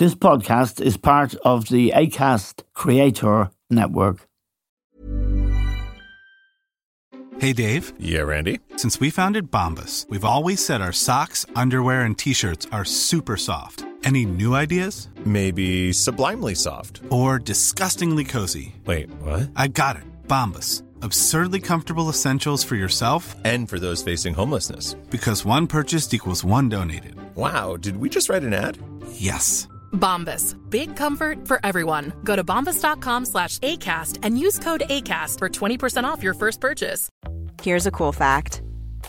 This podcast is part of the ACAST Creator Network. Hey, Dave. Yeah, Randy. Since we founded Bombas, we've always said our socks, underwear, and t shirts are super soft. Any new ideas? Maybe sublimely soft. Or disgustingly cozy. Wait, what? I got it. Bombas. Absurdly comfortable essentials for yourself and for those facing homelessness. Because one purchased equals one donated. Wow, did we just write an ad? Yes. Bombas. Big comfort for everyone. Go to bombas.com slash ACAST and use code ACAST for 20% off your first purchase. Here's a cool fact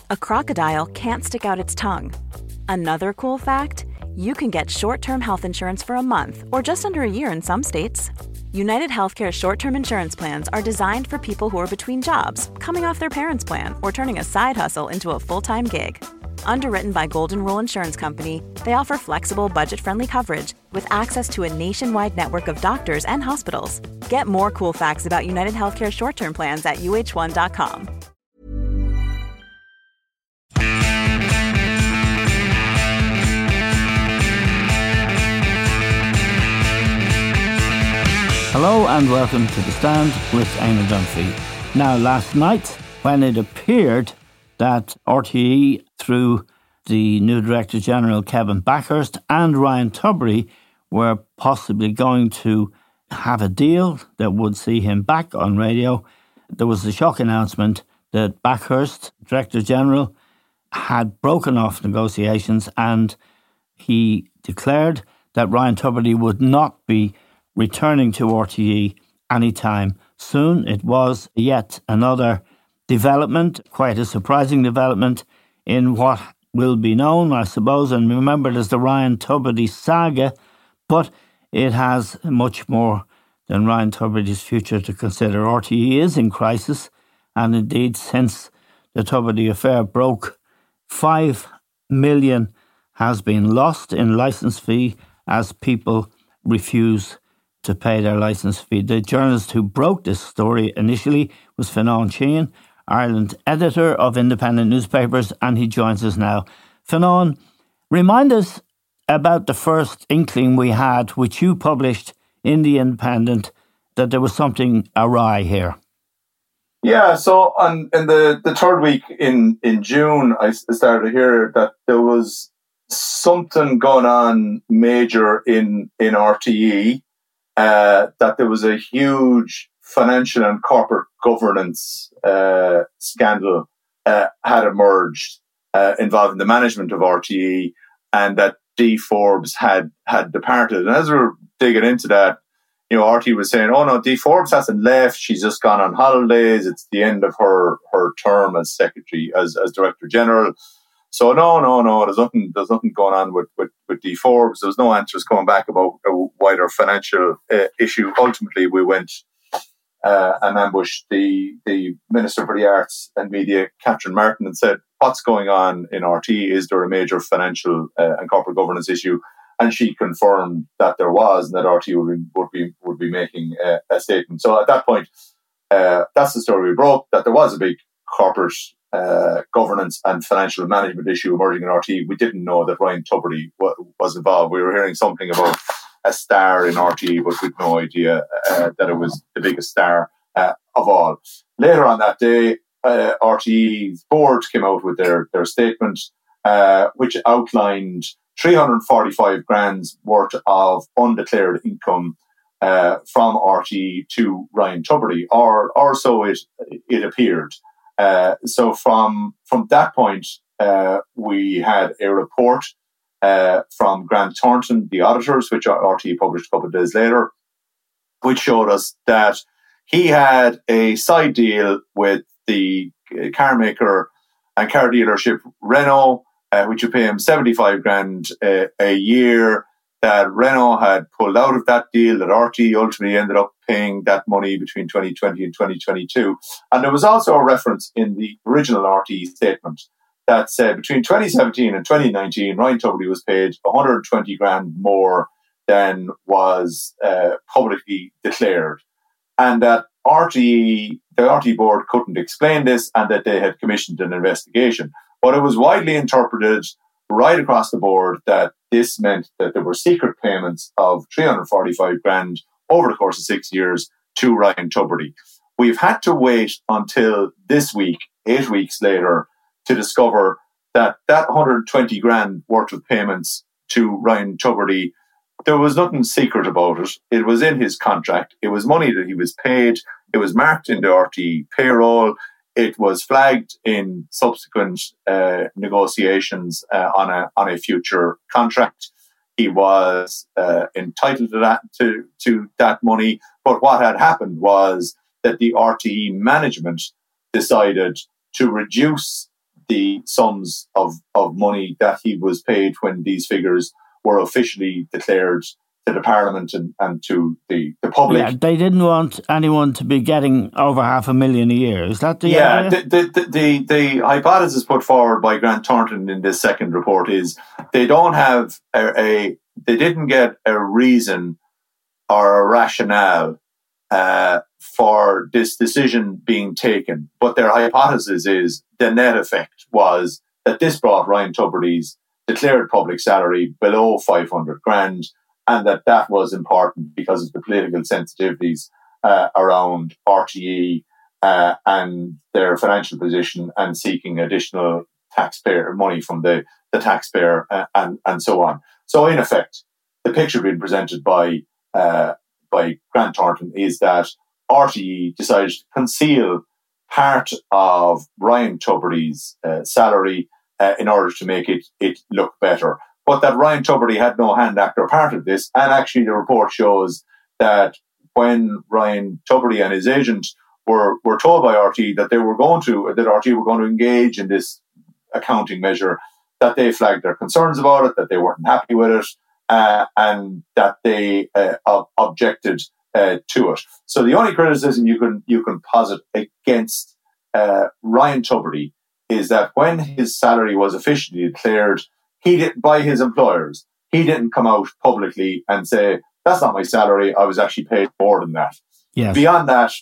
a crocodile can't stick out its tongue. Another cool fact you can get short term health insurance for a month or just under a year in some states. United Healthcare short term insurance plans are designed for people who are between jobs, coming off their parents' plan, or turning a side hustle into a full time gig. Underwritten by Golden Rule Insurance Company, they offer flexible, budget friendly coverage with access to a nationwide network of doctors and hospitals. Get more cool facts about United Healthcare short term plans at uh1.com. Hello and welcome to The Stand with Eamon Dunphy. Now, last night, when it appeared that RTE, through the new Director General Kevin Bakhurst, and Ryan Tubridy, were possibly going to have a deal that would see him back on radio. There was a shock announcement that Bakhurst, Director General, had broken off negotiations and he declared that Ryan Tubridy would not be returning to RTE anytime soon. It was yet another development, quite a surprising development in what will be known, I suppose, and remembered as the Ryan Tubridy saga, but it has much more than Ryan Tubridy's future to consider. RTE is in crisis, and indeed, since the Tubridy affair broke, five million has been lost in license fee as people refuse to pay their license fee. The journalist who broke this story initially was Fionnán Sheahan, Ireland editor of independent newspapers, and he joins us now. Fionnán, remind us about the first inkling we had, which you published in The Independent, that there was something awry here. Yeah, so on in the, the third week in, in June, I started to hear that there was something going on major in in RTE, uh, that there was a huge financial and corporate governance uh, scandal uh, had emerged uh, involving the management of RTE, and that Dee Forbes had had departed. And as we were digging into that, you know, RTE was saying, "Oh no, Dee Forbes hasn't left. She's just gone on holidays. It's the end of her her term as secretary, as as director general." So no, no, no. There's nothing. There's nothing going on with with, with Dee Forbes. There's no answers coming back about a wider financial uh, issue. Ultimately, we went uh, and ambushed the the Minister for the Arts and Media, Catherine Martin, and said, "What's going on in RT? Is there a major financial uh, and corporate governance issue?" And she confirmed that there was, and that RT would be would be, would be making a, statement. So at that point, uh, that's the story we broke. That there was a big corporate uh, governance and financial management issue emerging in RT. We didn't know that Ryan Tubridy w- was involved. We were hearing something about a star in RTE, but with no idea uh, that it was the biggest star uh, of all. Later on that day, uh, RTE's board came out with their, their statement, uh, which outlined 345 grand's worth of undeclared income uh, from RTE to Ryan Tubridy, or, or so it, it appeared. Uh, so from, from that point, we had a report uh, from Grant Thornton, the auditors, which RTE published a couple of days later, which showed us that he had a side deal with the car maker and car dealership Renault, uh, which would pay him 75 grand uh, a year. That Renault had pulled out of that deal, that RT ultimately ended up paying that money between 2020 and 2022. And there was also a reference in the original RT statement that said between 2017 and 2019, Ryan Tubridy was paid 120 grand more than was uh, publicly declared, and that RTE, the RTE board couldn't explain this, and that they had commissioned an investigation. But it was widely interpreted right across the board that this meant that there were secret payments of 345 grand over the course of six years to Ryan Tubridy. We've had to wait until this week, eight weeks later, to discover that that 120 grand worth of payments to Ryan Tubridy, there was nothing secret about it. It was in his contract. It was money that he was paid. It was marked in the RTE payroll. It was flagged in subsequent uh, negotiations uh, on a on a future contract. He was uh, entitled to that to to that money. But what had happened was that the RTE management decided to reduce the sums of, of money that he was paid when these figures were officially declared to the Parliament and, and to the, the public. Yeah, they didn't want anyone to be getting over half a million a year. Is that the yeah? The, the, the, the, hypothesis put forward by Grant Thornton in this second report is they don't have a, a they didn't get a reason or a rationale uh, for this decision being taken, but their hypothesis is the net effect was that this brought Ryan Tubridy's declared public salary below 500 grand and that that was important because of the political sensitivities uh, around RTE uh, and their financial position and seeking additional taxpayer money from the, the taxpayer uh, and, and so on. So, in effect, the picture being presented by uh, by Grant Thornton is that RTE decided to conceal part of Ryan Tubridy's uh, salary uh, in order to make it, it look better but that Ryan Tubridy had no hand actor part of this. And actually, the report shows that when Ryan Tubridy and his agent were, were told by RT that they were going to, that RT were going to engage in this accounting measure, that they flagged their concerns about it, that they weren't happy with it, uh, and that they uh, objected uh, to it. So the only criticism you can you can posit against uh, Ryan Tubridy is that when his salary was officially declared he did by his employers. He didn't come out publicly and say, that's not my salary. I was actually paid more than that. Yes. Beyond that,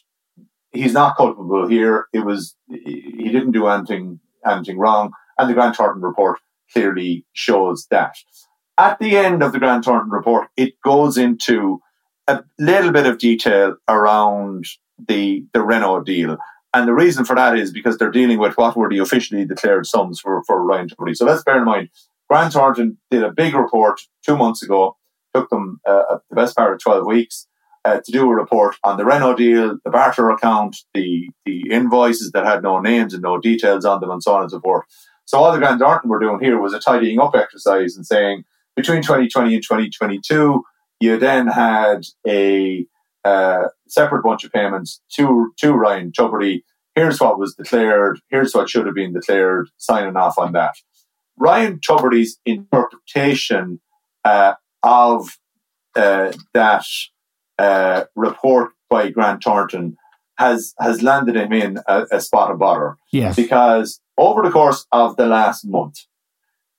he's not culpable here. It was, he didn't do anything, anything wrong. And the Grant Thornton report clearly shows that. At the end of the Grant Thornton report, it goes into a little bit of detail around the, the Renault deal. And the reason for that is because they're dealing with what were the officially declared sums for, for Ryan Tubridy. So let's bear in mind Grant Thornton did a big report two months ago, took them uh, the best part of 12 weeks uh, to do a report on the Renault deal, the barter account, the, the invoices that had no names and no details on them, and so on and so forth. So all the Grant Thornton were doing here was a tidying up exercise and saying between 2020 and 2022, you then had a uh, separate bunch of payments to to Ryan Tubridy. Here's what was declared. Here's what should have been declared. Signing off on that. Ryan Tubridy's interpretation uh, of uh, that uh, report by Grant Thornton has has landed him in a, a spot of bother. Yes. Because over the course of the last month,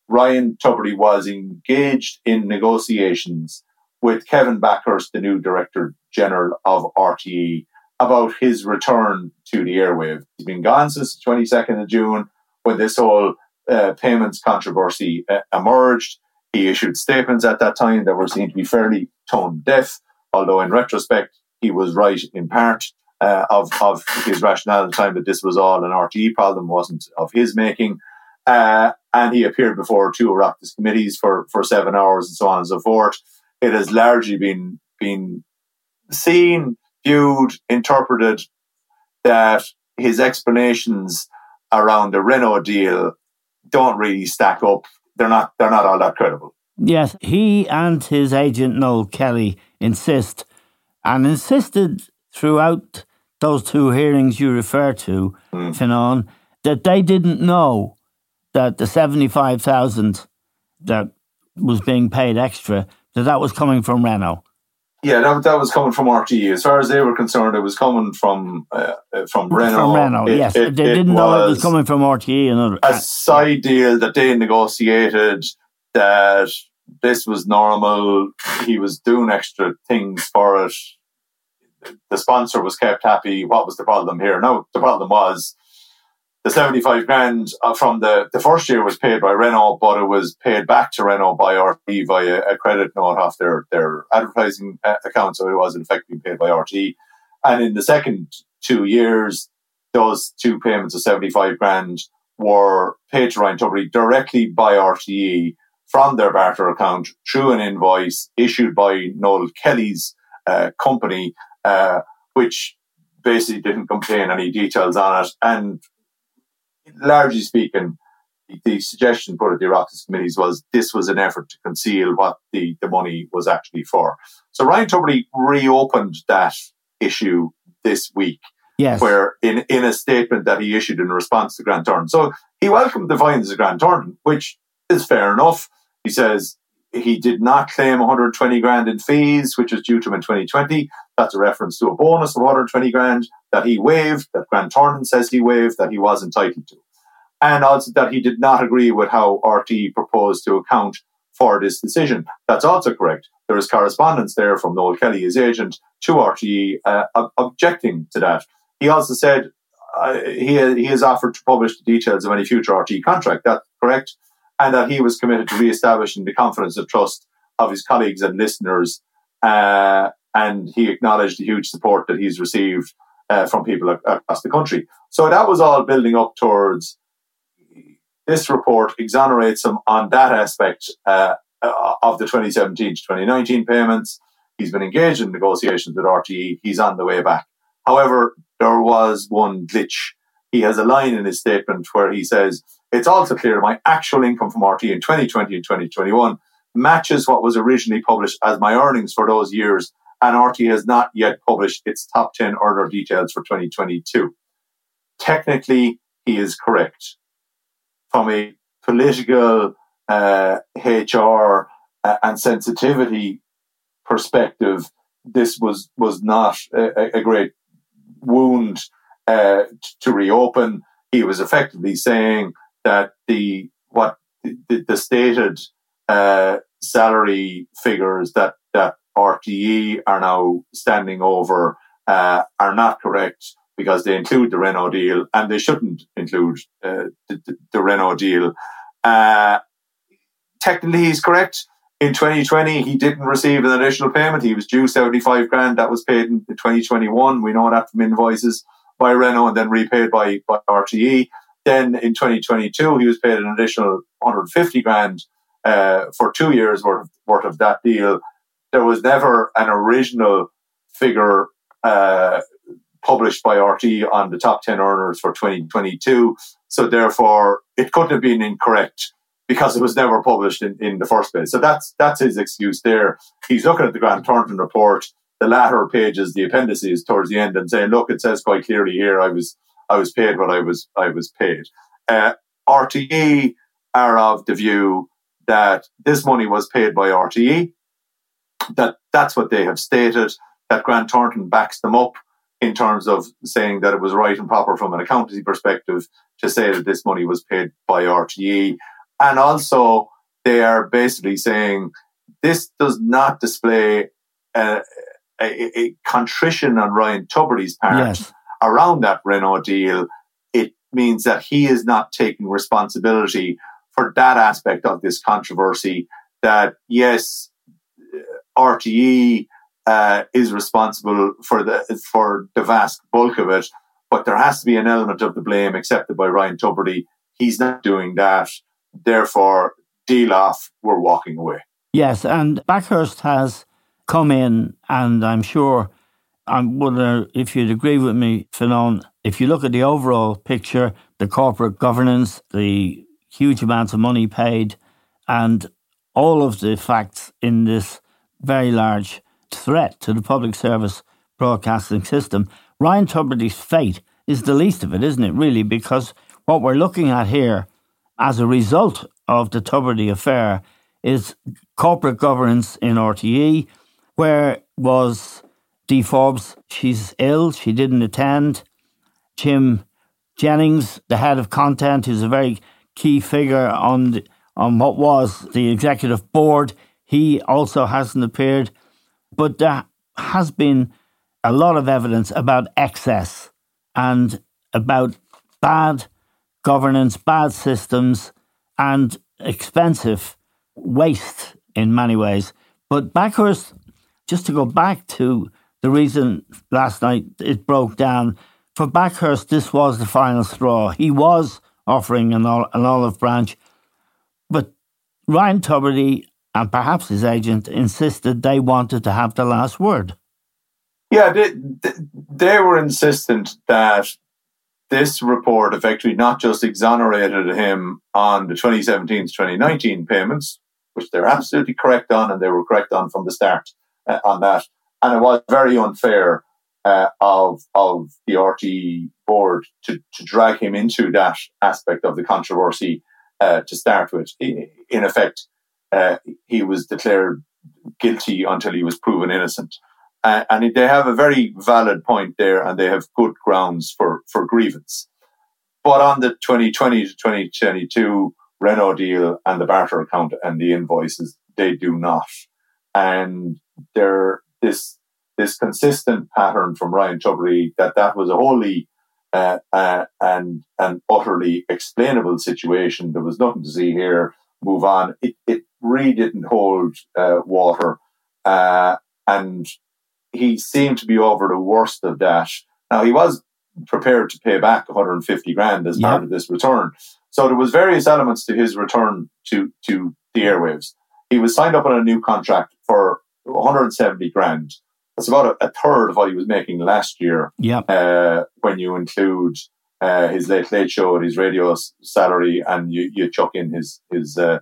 Ryan Tubridy was engaged in negotiations with Kevin Bakhurst, the new Director General of RTE, about his return to the airwave. He's been gone since the 22nd of June when this whole uh, payments controversy uh, emerged. He issued statements at that time that were seen to be fairly tone deaf, although in retrospect, he was right in part uh, of, of his rationale at the time that this was all an RTE problem, wasn't of his making. Uh, and he appeared before two Oireachtas committees for, for seven hours and so on and so forth. It has largely been, been seen, viewed, interpreted that his explanations around the Renault deal don't really stack up. They're not they're not all that credible. Yes, he and his agent Noel Kelly insist and insisted throughout those two hearings you refer to, mm. Fionnán, that they didn't know that the seventy five thousand that was being paid extra that that was coming from Renault. Yeah, that, that was coming from RTE. As far as they were concerned, it was coming from uh, uh from Renault. From Renault, it, yes. It, they didn't know it was coming from RTE. Another a side deal that they negotiated. That this was normal. He was doing extra things for it. The sponsor was kept happy. What was the problem here? No, the problem was the 75 grand uh, from the, the first year was paid by Renault, but it was paid back to Renault by RTE via a credit note off their, their advertising uh, account. So it was in fact being paid by RTE. And in the second two years, those two payments of 75 grand were paid to Ryan Tubridy directly by RTE from their barter account through an invoice issued by Noel Kelly's uh, company, uh, which basically didn't contain any details on it. And largely speaking, the suggestion put at the Oireachtas committees was this was an effort to conceal what the, the money was actually for. So Ryan Tubridy reopened that issue this week. Yes. Where in, in a statement that he issued in response to Grant Thornton. So he welcomed the findings of Grant Thornton, which is fair enough. He says he did not claim 120 grand in fees, which was due to him in 2020. That's a reference to a bonus of 120 grand that he waived, that Grant Thornton says he waived, that he was entitled to. And also that he did not agree with how RTE proposed to account for this decision. That's also correct. There is correspondence there from Noel Kelly, his agent, to RTE, uh, objecting to that. He also said uh, he, he has offered to publish the details of any future RTE contract. That's correct. And that he was committed to re-establishing the confidence and trust of his colleagues and listeners. Uh, and he acknowledged the huge support that he's received uh, from people across the country. So that was all building up towards this report exonerates him on that aspect uh, of the 2017 to 2019 payments. He's been engaged in negotiations with RTE. He's on the way back. However, there was one glitch. He has a line in his statement where he says, It's also clear my actual income from RTE in 2020 and 2021 matches what was originally published as my earnings for those years, and RTE has not yet published its top 10 order details for 2022. Technically, he is correct. From a political, uh, HR, uh, and sensitivity perspective, this was was not a, a great wound uh, to reopen. He was effectively saying that the what the, the stated uh, salary figures that that RTE are now standing over uh, are not correct because they include the Renault deal and they shouldn't include uh, the, the, Renault deal. Uh, technically, he's correct. In 2020, he didn't receive an additional payment. He was due 75 grand. That was paid in 2021. We know that from invoices by Renault and then repaid by, by RTE. Then in 2022, he was paid an additional 150 grand uh, for two years worth, worth of that deal. There was never an original figure uh, published by RTE on the top 10 earners for 2022. So therefore, it couldn't have been incorrect because it was never published in, in the first place. So that's that's his excuse there. He's looking at the Grant Thornton report, the latter pages, the appendices towards the end, and saying, "Look, it says quite clearly here, I was I was paid what I was I was paid." Uh, RTE are of the view that this money was paid by RTE. That that's what they have stated. That Grant Thornton backs them up in terms of saying that it was right and proper from an accountancy perspective to say that this money was paid by RTE. And also, they are basically saying this does not display a, a, a contrition on Ryan Tubridy's part yes. around that Renault deal. It means that he is not taking responsibility for that aspect of this controversy. That yes, RTE uh, is responsible for the for the vast bulk of it, but there has to be an element of the blame accepted by Ryan Tubridy. He's not doing that. Therefore, deal off, we're walking away. Yes, and Bakhurst has come in, and I'm sure, I wonder if you'd agree with me, Fionnán, if you look at the overall picture, the corporate governance, the huge amounts of money paid, and all of the facts in this very large threat to the public service broadcasting system, Ryan Tubridy's fate is the least of it, isn't it, really? Because what we're looking at here as a result of the Tubridy affair is corporate governance in RTE, where was Dee Forbes, she's ill, she didn't attend. Jim Jennings, the head of content, who's a very key figure on the, on what was the executive board, he also hasn't appeared. But there has been a lot of evidence about excess and about bad governance, bad systems, and expensive waste in many ways. But Bakhurst, just to go back to the reason last night it broke down, for Bakhurst, this was the final straw. He was offering an, olive branch, but Ryan Tubridy and perhaps his agent insisted they wanted to have the last word. Yeah, they, they were insistent that this report effectively not just exonerated him on the 2017 to 2019 payments, which they're absolutely correct on, and they were correct on from the start uh, on that. And it was very unfair uh, of of the RTE board to, to drag him into that aspect of the controversy uh, to start with. In effect, uh, he was declared guilty until he was proven innocent. Uh, and they have a very valid point there, and they have good grounds for, for grievance. But on the 2020 to 2022 Renault deal and the barter account and the invoices, they do not. And there, this this consistent pattern from Ryan Tubridy that that was a wholly uh, uh, and an utterly explainable situation. There was nothing to see here. Move on. It, it really didn't hold uh, water, uh, and he seemed to be over the worst of that. Now he was prepared to pay back 150 grand as part of this return. So there was various elements to his return to to the airwaves. He was signed up on a new contract for 170 grand. That's about a, a third of what he was making last year. Yeah. Uh, when you include uh, his late late show and his radio salary, and you, you chuck in his his uh,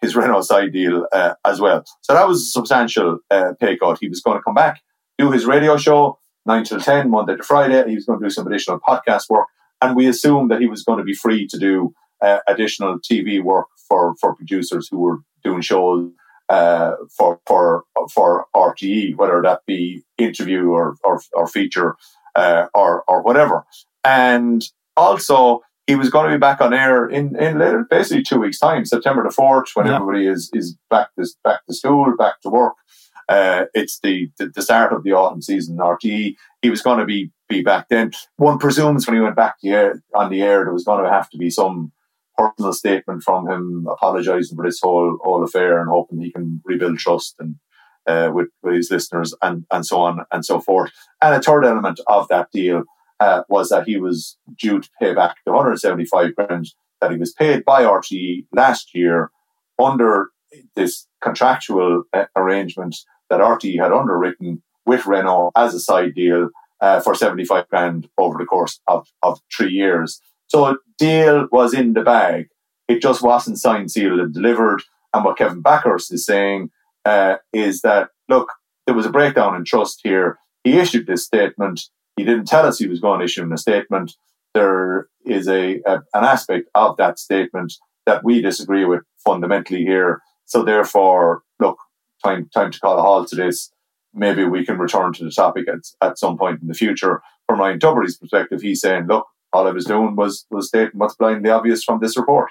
his Renault side deal uh, as well. So that was a substantial uh, pay cut. He was going to come back do his radio show, 9 till 10, Monday to Friday. He was going to do some additional podcast work. And we assumed that he was going to be free to do uh, additional TV work for, for producers who were doing shows uh, for for for RTE, whether that be interview or or, or feature uh, or or whatever. And also, he was going to be back on air in in later, basically two weeks' time, September the fourth, when yeah. everybody is is back to back to school, back to work. Uh, it's the, the, the start of the autumn season in RTE. He was going to be be back then. One presumes when he went back the air, on the air, there was going to have to be some personal statement from him apologising for this whole whole affair and hoping he can rebuild trust and uh, with, with his listeners and and so on and so forth. And a third element of that deal uh, was that he was due to pay back the 175 grand that he was paid by RTE last year under this contractual uh, arrangement that RTE had underwritten with Renault as a side deal uh, for 75 grand over the course of, of three years. So deal was in the bag. It just wasn't signed, sealed, and delivered. And what Kevin Bakhurst is saying uh, is that, look, there was a breakdown in trust here. He issued this statement. He didn't tell us he was going to issue a statement. There is a, a an aspect of that statement that we disagree with fundamentally here. So therefore, look, time time to call a halt to this. Maybe we can return to the topic at, at some point in the future. From Ryan Tubridy's perspective, he's saying, look, all I was doing was was stating what's blindly obvious from this report.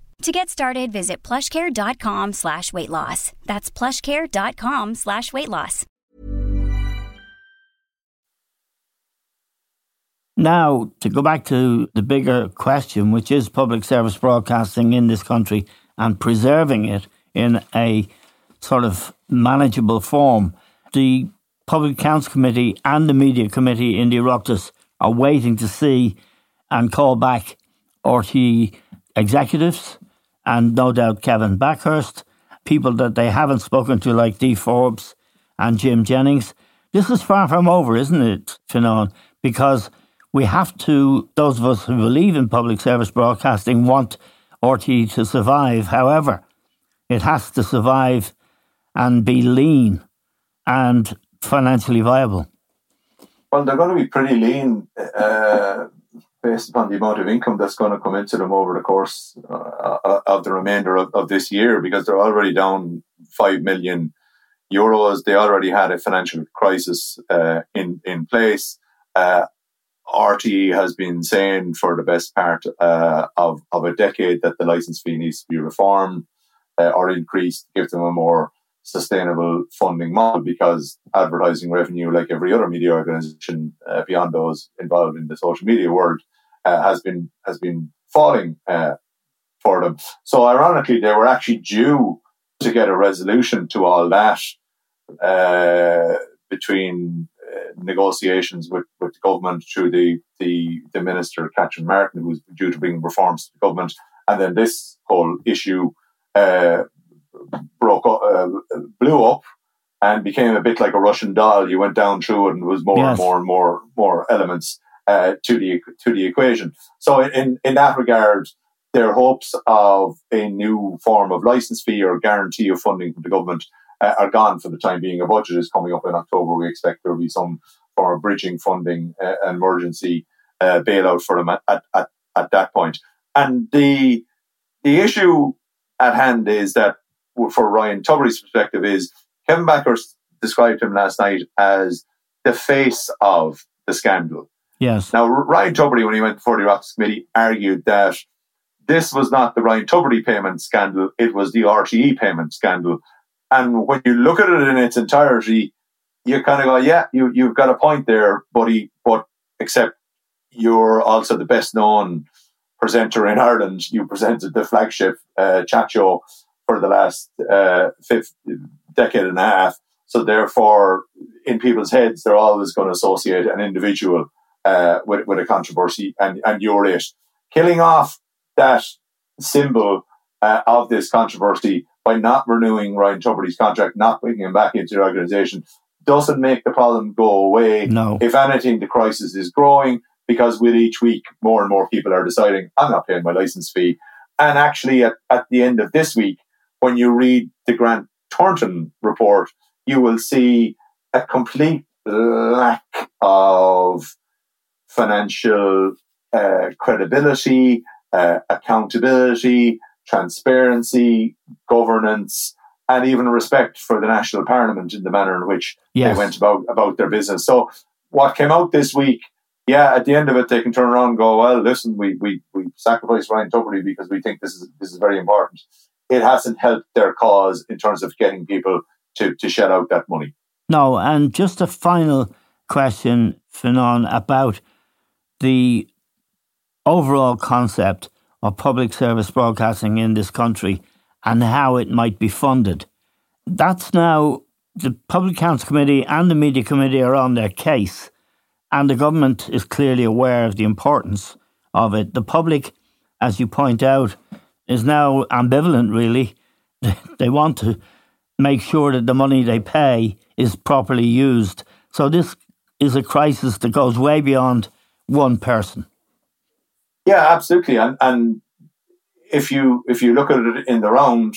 To get started, visit plushcare.com slash weight loss. That's plushcare.com slash weight loss. Now, to go back to the bigger question, which is public service broadcasting in this country and preserving it in a sort of manageable form, the Public Accounts Committee and the Media Committee in the Oireachtas are waiting to see and call back RTE executives and no doubt Kevin Bakhurst, people that they haven't spoken to like Dee Forbes and Jim Jennings. This is far from over, isn't it, Fionnán? Because we have to, those of us who believe in public service broadcasting want RTE to survive. However, it has to survive and be lean and financially viable. Well, they're going to be pretty lean uh, based upon the amount of income that's going to come into them over the course uh, of the remainder of, of, this year because they're already down 5 million euros. They already had a financial crisis uh, in, in place. Uh, RTE has been saying for the best part uh, of, of a decade that the license fee needs to be reformed uh, or increased give them a more sustainable funding model because advertising revenue, like every other media organization uh, beyond those involved in the social media world, uh, has been has been falling uh, for them. So ironically, they were actually due to get a resolution to all that uh, between uh, negotiations with, with the government through the, the the minister Catherine Martin, who's due to bring reforms to the government, and then this whole issue uh, broke up, uh, blew up and became a bit like a Russian doll. You went down through it and was more yes. and more and more more elements uh, to the to the equation. So in in that regard, their hopes of a new form of license fee or guarantee of funding from the government uh, are gone for the time being. A budget is coming up in October. We expect there will be some form of bridging funding, uh, emergency uh, bailout for them at, at, at, at that point. And the the issue at hand is that for Ryan Tubridy's perspective is Kevin Bakhurst described him last night as the face of the scandal. Yes. Now, Ryan Tubridy, when he went before the Oireachtas Committee, argued that this was not the Ryan Tubridy payment scandal, it was the RTE payment scandal. And when you look at it in its entirety, you kind of go, yeah, you, you've got a point there, buddy, but except you're also the best known presenter in Ireland. You presented the flagship uh, chat show for the last uh, fifth decade and a half. So therefore, in people's heads, they're always going to associate an individual uh, with, with a controversy, and, and you're it. Killing off that symbol uh, of this controversy by not renewing Ryan Tubridy's contract, not bringing him back into the organisation, doesn't make the problem go away. No. If anything, the crisis is growing because with each week, more and more people are deciding, I'm not paying my license fee. And actually, at, at the end of this week, when you read the Grant Thornton report, you will see a complete lack of financial uh, credibility, uh, accountability, transparency, governance, and even respect for the national parliament in the manner in which yes. they went about about their business. So, what came out this week? Yeah, at the end of it, they can turn around and go, "Well, listen, we we we sacrificed Ryan because we think this is this is very important." It hasn't helped their cause in terms of getting people to, to shell out that money. No, and just a final question, Fionnán, about the overall concept of public service broadcasting in this country and how it might be funded. That's now the Public Accounts Committee and the Media Committee are on their case, and the government is clearly aware of the importance of it. The public, as you point out, is now ambivalent, really. they want to make sure that the money they pay is properly used. So this is a crisis that goes way beyond one person. Yeah, absolutely. And and if you if you look at it in the round,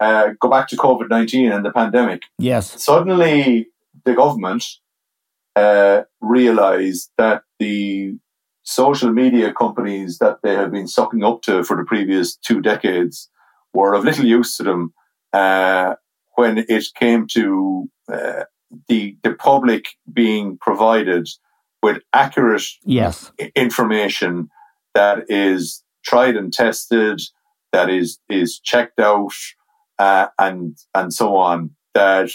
uh, go back to COVID nineteen and the pandemic. Yes. Suddenly, the government uh, realized that the social media companies that they have been sucking up to for the previous two decades were of little use to them uh, when it came to uh, the the public being provided with accurate yes. information that is tried and tested, that is is checked out, uh, and and so on. That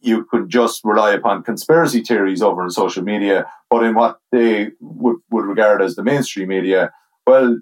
you could just rely upon conspiracy theories over on social media, but in what they would, would regard as the mainstream media, well,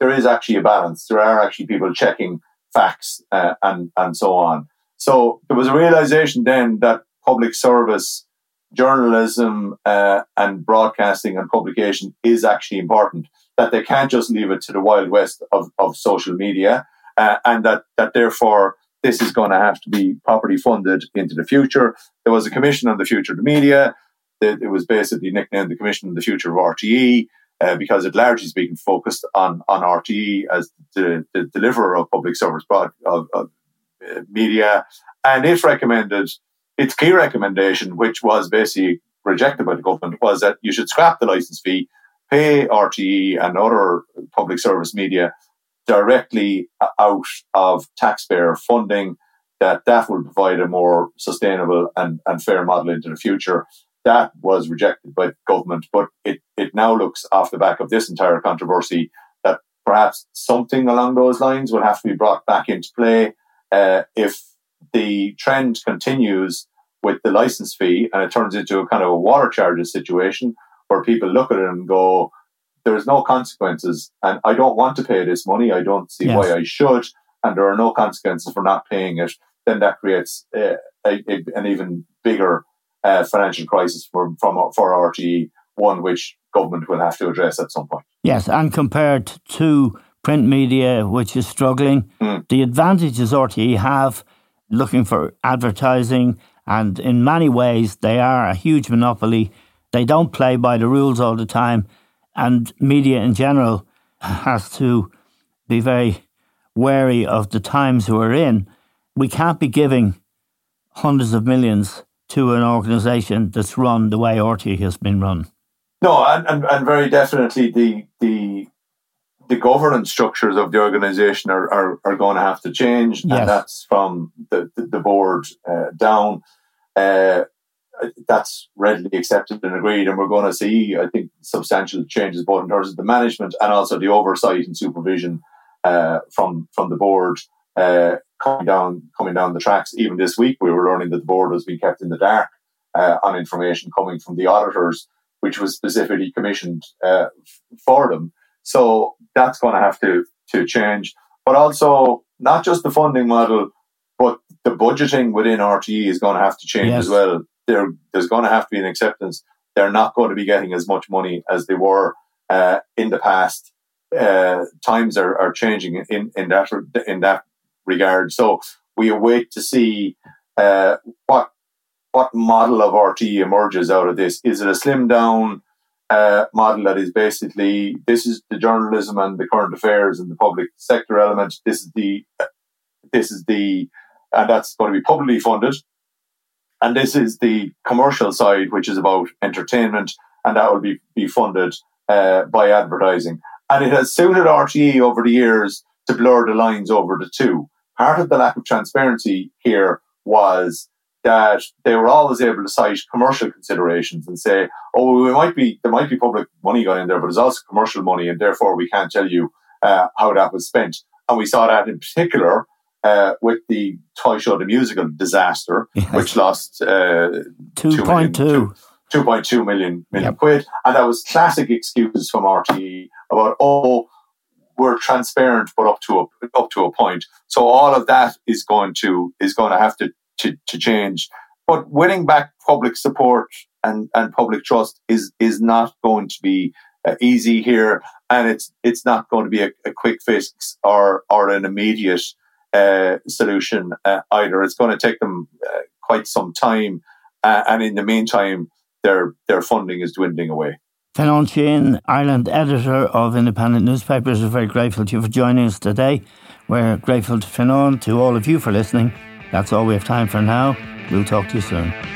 there is actually a balance. There are actually people checking facts uh, and and so on. So there was a realization then that public service journalism uh, and broadcasting and publication is actually important. That they can't just leave it to the wild west of, of social media, uh, and that that therefore this is going to have to be properly funded into the future. There was a commission on the future of the media. It was basically nicknamed the Commission on the Future of RTE uh, because it largely speaking focused on, on RTE as the, the deliverer of public service broad, of, of uh, media. And it recommended its key recommendation, which was basically rejected by the government, was that you should scrap the license fee, pay RTE and other public service media directly out of taxpayer funding, that that will provide a more sustainable and, and fair model into the future. That was rejected by government, but it, it now looks off the back of this entire controversy that perhaps something along those lines will have to be brought back into play uh, if the trend continues with the license fee and it turns into a kind of a water charges situation where people look at it and go, there's no consequences, and I don't want to pay this money. I don't see yes. why I should, and there are no consequences for not paying it. Then that creates uh, a, a, an even bigger uh, financial crisis for from for RTE, one which government will have to address at some point. Yes, and compared to print media, which is struggling, mm. the advantages RTE have looking for advertising, and in many ways they are a huge monopoly. They don't play by the rules all the time and media in general has to be very wary of the times we're in. We can't be giving hundreds of millions to an organisation that's run the way RTE has been run. No, and, and, and very definitely the the the governance structures of the organisation are, are, are going to have to change, yes. and that's from the the, the board uh, down. Uh, that's readily accepted and agreed. And we're going to see, I think, substantial changes both in terms of the management and also the oversight and supervision uh, from from the board uh, coming down coming down the tracks. Even this week, we were learning that the board was being kept in the dark uh, on information coming from the auditors, which was specifically commissioned uh, for them. So that's going to have to to change, but also not just the funding model. But the budgeting within RTE is going to have to change yes. as well there, there's going to have to be an acceptance. They're not going to be getting as much money as they were uh, in the past. Uh, times are, are changing in, in that in that regard. So we await to see uh, what what model of RTE emerges out of this. Is it a slim down uh, model that is basically this is the journalism and the current affairs and the public sector element. This is the this is the and that's going to be publicly funded. And this is the commercial side, which is about entertainment, and that will be, be funded uh, by advertising. And it has suited RTE over the years to blur the lines over the two. Part of the lack of transparency here was that they were always able to cite commercial considerations and say, "Oh, we might be there might be public money going in there, but there's also commercial money, and therefore we can't tell you uh, how that was spent." And we saw that in particular uh, with the toy show, the musical disaster, yes. which lost uh, 2.2 2.2 million, million yep. quid. And that was classic excuses from RTE about, oh, we're transparent, but up to a, up to a point. So all of that is going to, is going to have to to, to change. But winning back public support and, and public trust is is not going to be uh, easy here, and it's it's not going to be a, a quick fix or or an immediate uh, solution uh, either. It's going to take them uh, quite some time, uh, and in the meantime, their their funding is dwindling away. Fionnán Sheahan, Ireland editor of independent newspapers, is very grateful to you for joining us today. We're grateful to Fionnán, to all of you for listening. That's all we have time for now. We'll talk to you soon.